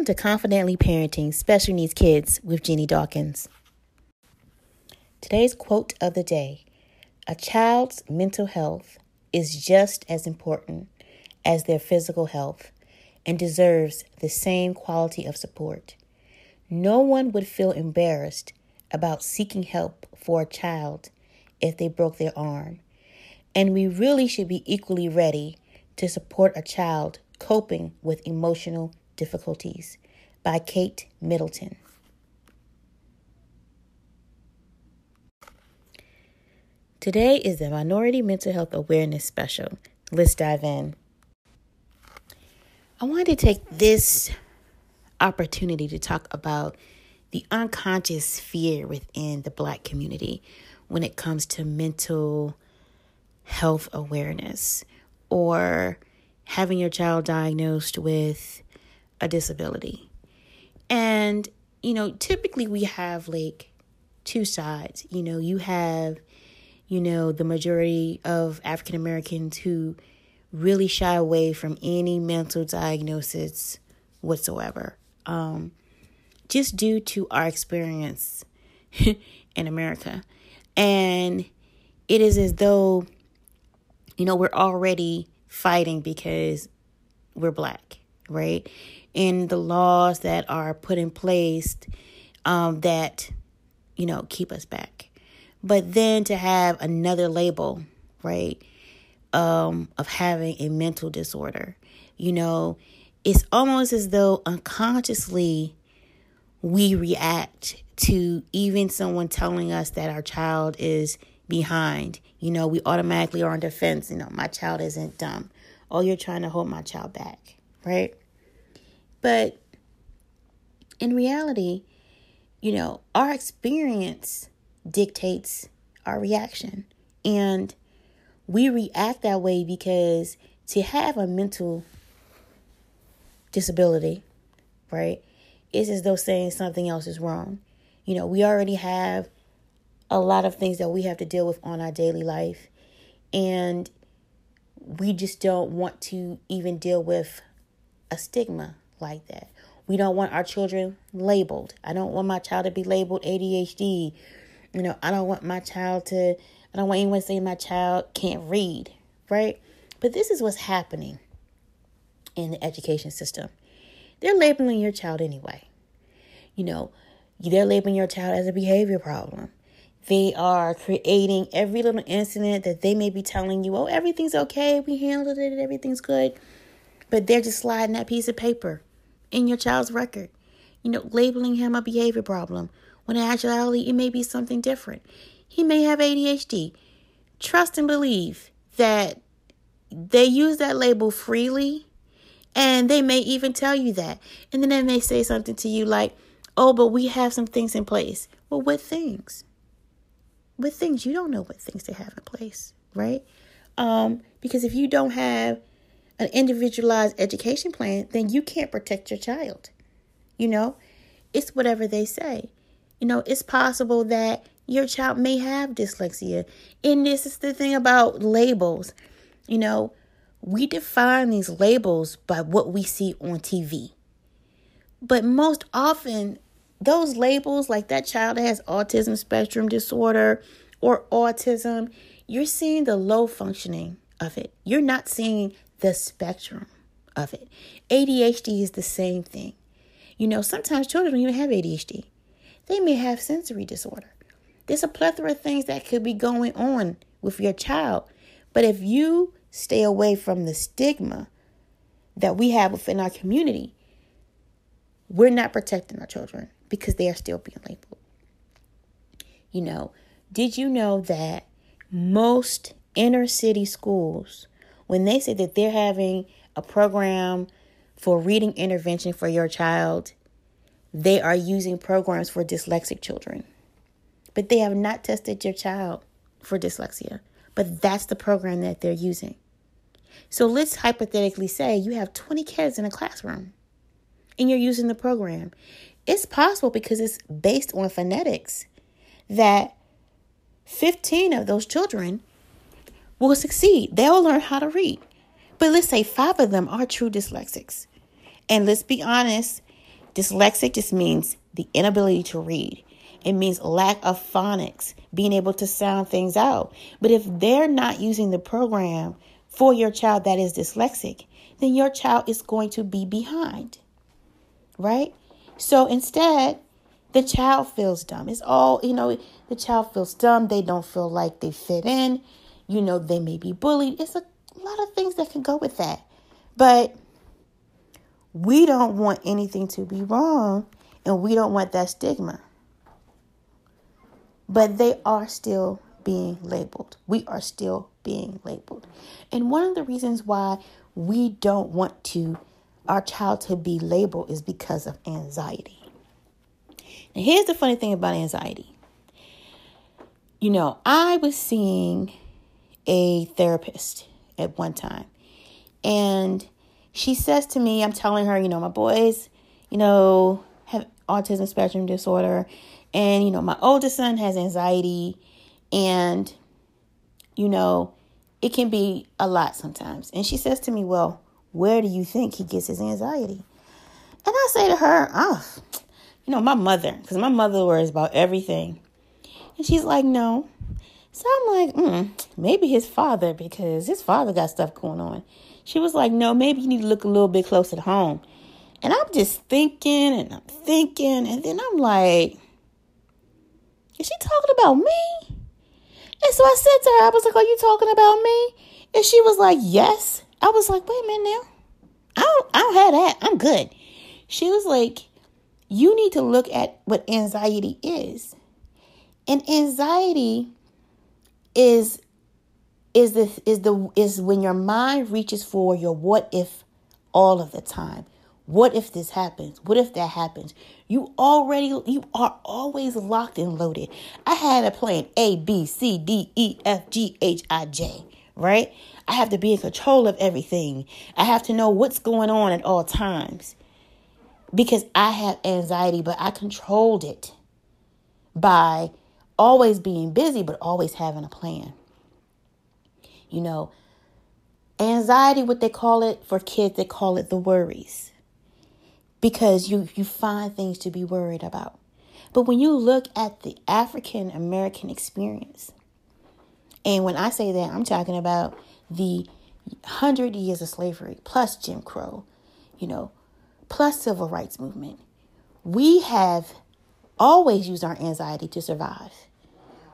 Welcome to Confidently Parenting Special Needs Kids with Genie Dawkins. Today's quote of the day A child's mental health is just as important as their physical health and deserves the same quality of support. No one would feel embarrassed about seeking help for a child if they broke their arm, and we really should be equally ready to support a child coping with emotional difficulties by Kate Middleton. Today is the Minority Mental Health Awareness Special. Let's dive in. I wanted to take this opportunity to talk about the unconscious fear within the Black community when it comes to mental health awareness or having your child diagnosed with a disability. And, you know, typically we have like two sides. You know, you have, you know, the majority of African Americans who really shy away from any mental diagnosis whatsoever. Um, just due to our experience in America. And it is as though, you know, we're already fighting because we're black, right? And the laws that are put in place um, that, you know, keep us back. But then to have another label, right, um, of having a mental disorder, you know, it's almost as though unconsciously we react to even someone telling us that our child is behind. You know, we automatically are on defense. You know, my child isn't dumb. Oh, you're trying to hold my child back, right? But in reality, you know, our experience dictates our reaction. And we react that way because to have a mental disability, right, is as though saying something else is wrong. You know, we already have a lot of things that we have to deal with on our daily life. And we just don't want to even deal with a stigma like that. We don't want our children labeled. I don't want my child to be labeled ADHD. You know, I don't want my child to, I don't want anyone saying my child can't read, right? But this is what's happening in the education system. They're labeling your child anyway. You know, they're labeling your child as a behavior problem. They are creating every little incident that they may be telling you, oh, everything's okay, we handled it, everything's good. But they're just sliding that piece of paper in your child's record, you know, labeling him a behavior problem when in actuality it may be something different. He may have ADHD. Trust and believe that they use that label freely and they may even tell you that. And then they may say something to you like, oh, but we have some things in place. Well, what things? What things you don't know what things they have in place, right? Um, because if you don't have an individualized education plan, then you can't protect your child. You know, it's whatever they say. You know, it's possible that your child may have dyslexia. And this is the thing about labels. You know, we define these labels by what we see on TV. But most often, those labels, like that child has autism spectrum disorder or autism, you're seeing the low functioning of it. You're not seeing the spectrum of it. ADHD is the same thing. You know, sometimes children don't even have ADHD, they may have sensory disorder. There's a plethora of things that could be going on with your child. But if you stay away from the stigma that we have within our community, we're not protecting our children because they are still being labeled. You know, did you know that most inner city schools, when they say that they're having a program for reading intervention for your child, they are using programs for dyslexic children. But they have not tested your child for dyslexia. But that's the program that they're using. So let's hypothetically say you have 20 kids in a classroom and you're using the program. It's possible because it's based on phonetics that 15 of those children will succeed. They'll learn how to read. But let's say five of them are true dyslexics. And let's be honest, Dyslexic just means the inability to read. It means lack of phonics, being able to sound things out. But if they're not using the program for your child that is dyslexic, then your child is going to be behind. Right? So instead, the child feels dumb. It's all, you know, the child feels dumb. They don't feel like they fit in. You know, they may be bullied. It's a lot of things that can go with that. But we don't want anything to be wrong and we don't want that stigma. But they are still being labeled. We are still being labeled. And one of the reasons why we don't want to our child to be labeled is because of anxiety. And here's the funny thing about anxiety. You know, I was seeing a therapist at one time, and she says to me, I'm telling her, you know, my boys, you know, have autism spectrum disorder, and, you know, my oldest son has anxiety, and, you know, it can be a lot sometimes. And she says to me, Well, where do you think he gets his anxiety? And I say to her, Oh, you know, my mother, because my mother worries about everything. And she's like, No. So I'm like, mm, maybe his father, because his father got stuff going on. She was like, No, maybe you need to look a little bit close at home. And I'm just thinking and I'm thinking, and then I'm like, Is she talking about me? And so I said to her, I was like, Are you talking about me? And she was like, Yes. I was like, Wait a minute now. I don't, I don't have that. I'm good. She was like, You need to look at what anxiety is. And anxiety is is the is the is when your mind reaches for your what if all of the time. What if this happens? What if that happens? You already you are always locked and loaded. I had a plan A B C D E F G H I J, right? I have to be in control of everything. I have to know what's going on at all times. Because I have anxiety, but I controlled it by always being busy but always having a plan. You know, anxiety what they call it for kids they call it the worries because you, you find things to be worried about. But when you look at the African American experience, and when I say that, I'm talking about the hundred years of slavery plus Jim Crow, you know, plus civil rights movement. We have always used our anxiety to survive.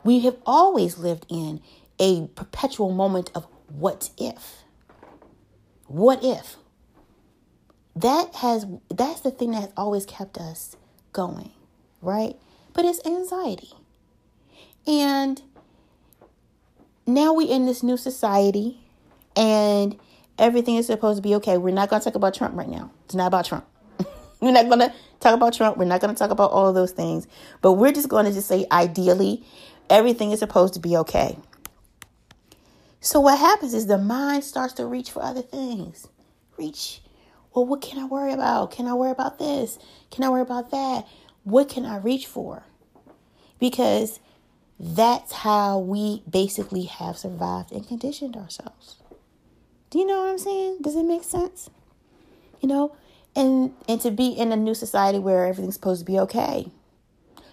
We have always lived in a perpetual moment of what if? What if? that has that's the thing that has always kept us going, right? But it's anxiety. And now we're in this new society and everything is supposed to be okay. We're not going to talk about Trump right now. It's not about Trump. we're not going to talk about Trump. We're not going to talk about all of those things. But we're just going to just say ideally everything is supposed to be okay. So what happens is the mind starts to reach for other things. Reach well, what can I worry about? Can I worry about this? Can I worry about that? What can I reach for? Because that's how we basically have survived and conditioned ourselves. Do you know what I'm saying? Does it make sense? You know, and and to be in a new society where everything's supposed to be okay.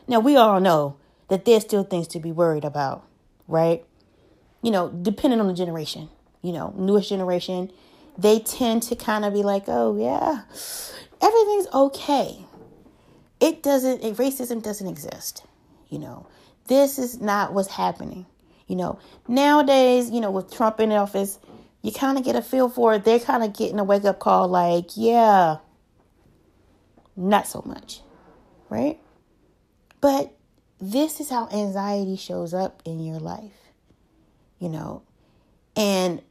Now we all know that there's still things to be worried about, right? You know, depending on the generation. You know, newest generation, they tend to kind of be like, oh, yeah, everything's okay. It doesn't, racism doesn't exist. You know, this is not what's happening. You know, nowadays, you know, with Trump in office, you kind of get a feel for it. They're kind of getting a wake up call like, yeah, not so much, right? But this is how anxiety shows up in your life, you know, and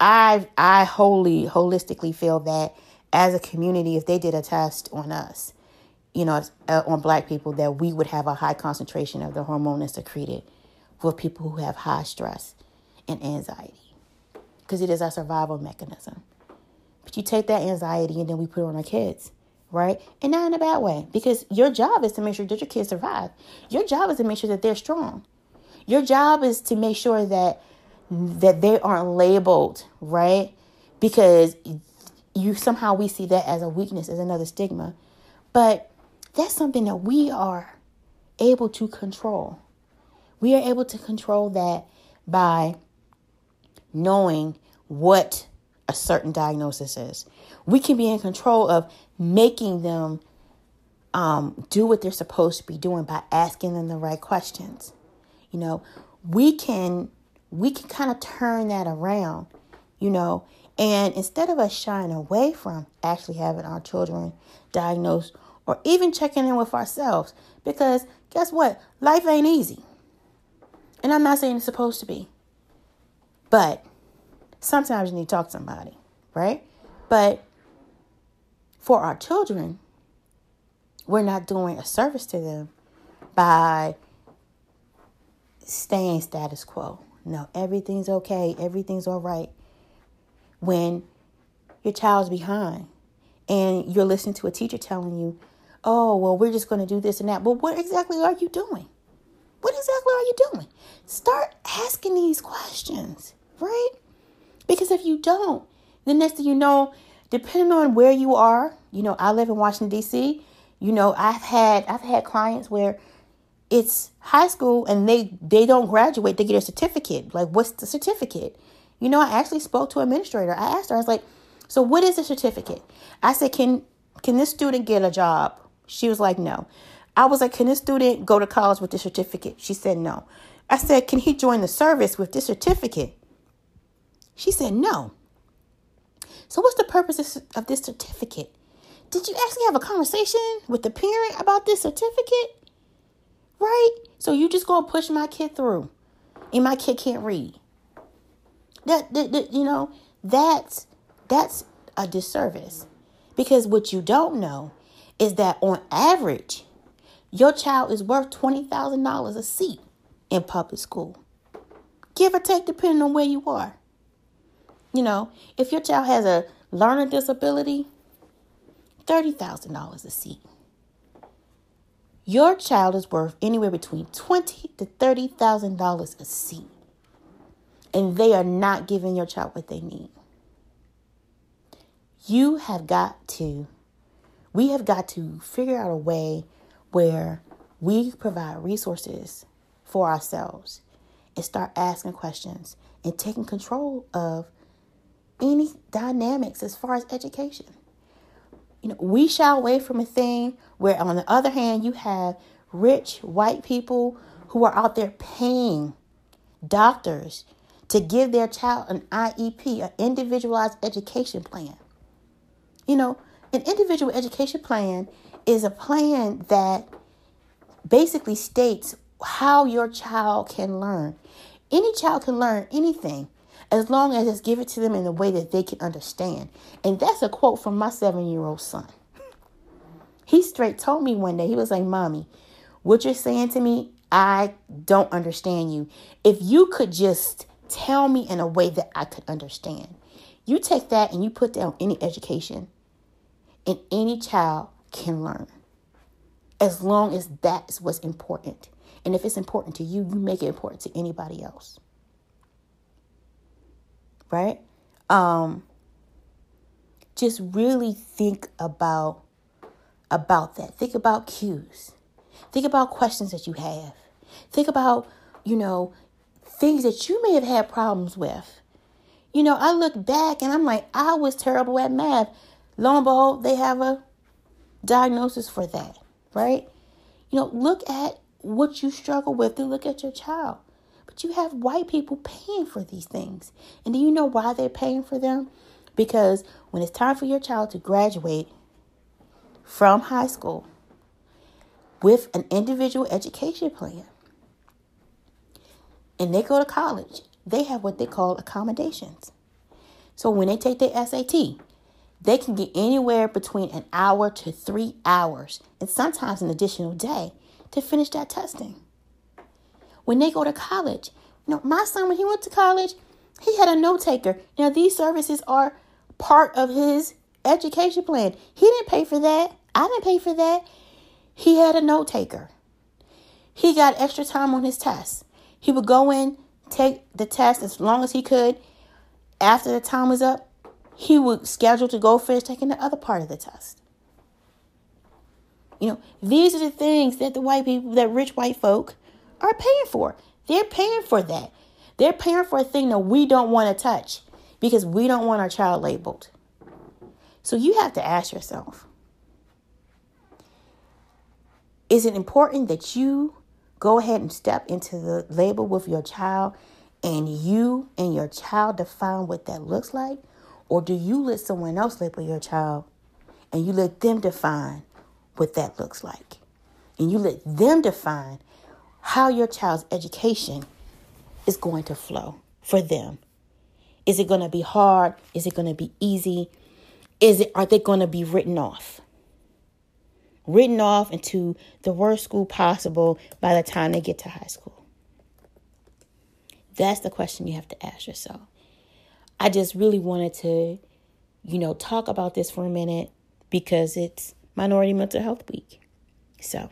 I I wholly holistically feel that as a community, if they did a test on us, you know, uh, on black people, that we would have a high concentration of the hormone that's secreted for people who have high stress and anxiety, because it is our survival mechanism. But you take that anxiety and then we put it on our kids, right? And not in a bad way, because your job is to make sure that your kids survive. Your job is to make sure that they're strong. Your job is to make sure that that they aren't labeled, right? Because you somehow we see that as a weakness, as another stigma. But that's something that we are able to control. We are able to control that by knowing what a certain diagnosis is. We can be in control of making them um, do what they're supposed to be doing by asking them the right questions. You know, we can we can kind of turn that around, you know, and instead of us shying away from actually having our children diagnosed or even checking in with ourselves, because guess what? Life ain't easy. And I'm not saying it's supposed to be. But sometimes you need to talk to somebody, right? But for our children, we're not doing a service to them by staying status quo. No, everything's okay, everything's all right. When your child's behind and you're listening to a teacher telling you, oh, well, we're just going to do this and that. But what exactly are you doing? What exactly are you doing? Start asking these questions, right? Because if you don't, the next thing you know, depending on where you are, you know, I live in Washington D.C. You know, I've had I've had clients where it's high school and they they don't graduate, they get a certificate. Like, what's the certificate? You know, I actually spoke to an administrator. I asked her, I was like, so what is a certificate? I said, can can this student get a job? She was like, no. I was like, can this student go to college with this certificate? She said, no. I said, can he join the service with this certificate? She said, no. So, what's the purpose of this certificate? Did you actually have a conversation with the parent about this certificate? Right? So, you just gonna push my kid through, and my kid can't read. That, that, that you know, that's that's a disservice because what you don't know is that on average, your child is worth $20,000 a seat in public school. Give or take, depending on where you are. You know, if your child has a learning disability, $30,000 a seat. Your child is worth anywhere between twenty to thirty thousand dollars a seat, and they are not giving your child what they need. You have got to, we have got to figure out a way where we provide resources for ourselves and start asking questions and taking control of any dynamics as far as education. You know, we shy away from a thing where, on the other hand, you have rich white people who are out there paying doctors to give their child an IEP, an individualized education plan. You know, an individual education plan is a plan that basically states how your child can learn. Any child can learn anything as long as it's given to them in a way that they can understand. And that's a quote from my seven year old son. He straight told me one day, he was like, Mommy, what you're saying to me, I don't understand you. If you could just tell me in a way that I could understand. You take that and you put down any education, and any child can learn as long as that is what's important. And if it's important to you, you make it important to anybody else right? Um, just really think about about that. Think about cues. Think about questions that you have. Think about, you know, things that you may have had problems with. You know, I look back and I'm like, I was terrible at math. Lo and behold, they have a diagnosis for that, right? You know, look at what you struggle with and look at your child. But you have white people paying for these things. And do you know why they're paying for them? Because when it's time for your child to graduate from high school with an individual education plan and they go to college, they have what they call accommodations. So when they take their SAT, they can get anywhere between an hour to three hours and sometimes an additional day to finish that testing when they go to college. You know, my son, when he went to college, he had a note taker. Now, these services are part of his education plan. He didn't pay for that. I didn't pay for that. He had a note taker. He got extra time on his tests. He would go in, take the test as long as he could. After the time was up, he would schedule to go finish taking the other part of the test. You know, these are the things that the white people, that rich white folk are paying for. They're paying for that. They're paying for a thing that we don't want to touch because we don't want our child labeled. So you have to ask yourself is it important that you go ahead and step into the label with your child and you and your child define what that looks like? Or do you let someone else label your child and you let them define what that looks like? And you let them define how your child's education is going to flow for them. Is it going to be hard? Is it going to be easy? Is it are they going to be written off? Written off into the worst school possible by the time they get to high school. That's the question you have to ask yourself. I just really wanted to, you know, talk about this for a minute because it's Minority Mental Health Week. So,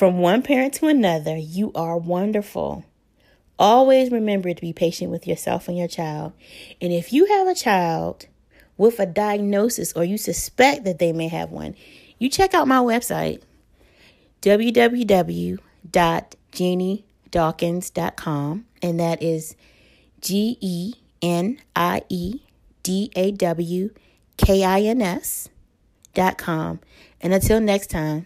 from one parent to another, you are wonderful. Always remember to be patient with yourself and your child. And if you have a child with a diagnosis or you suspect that they may have one, you check out my website, www.geniedawkins.com. And that is G E N I E D A W K I N S dot com. And until next time.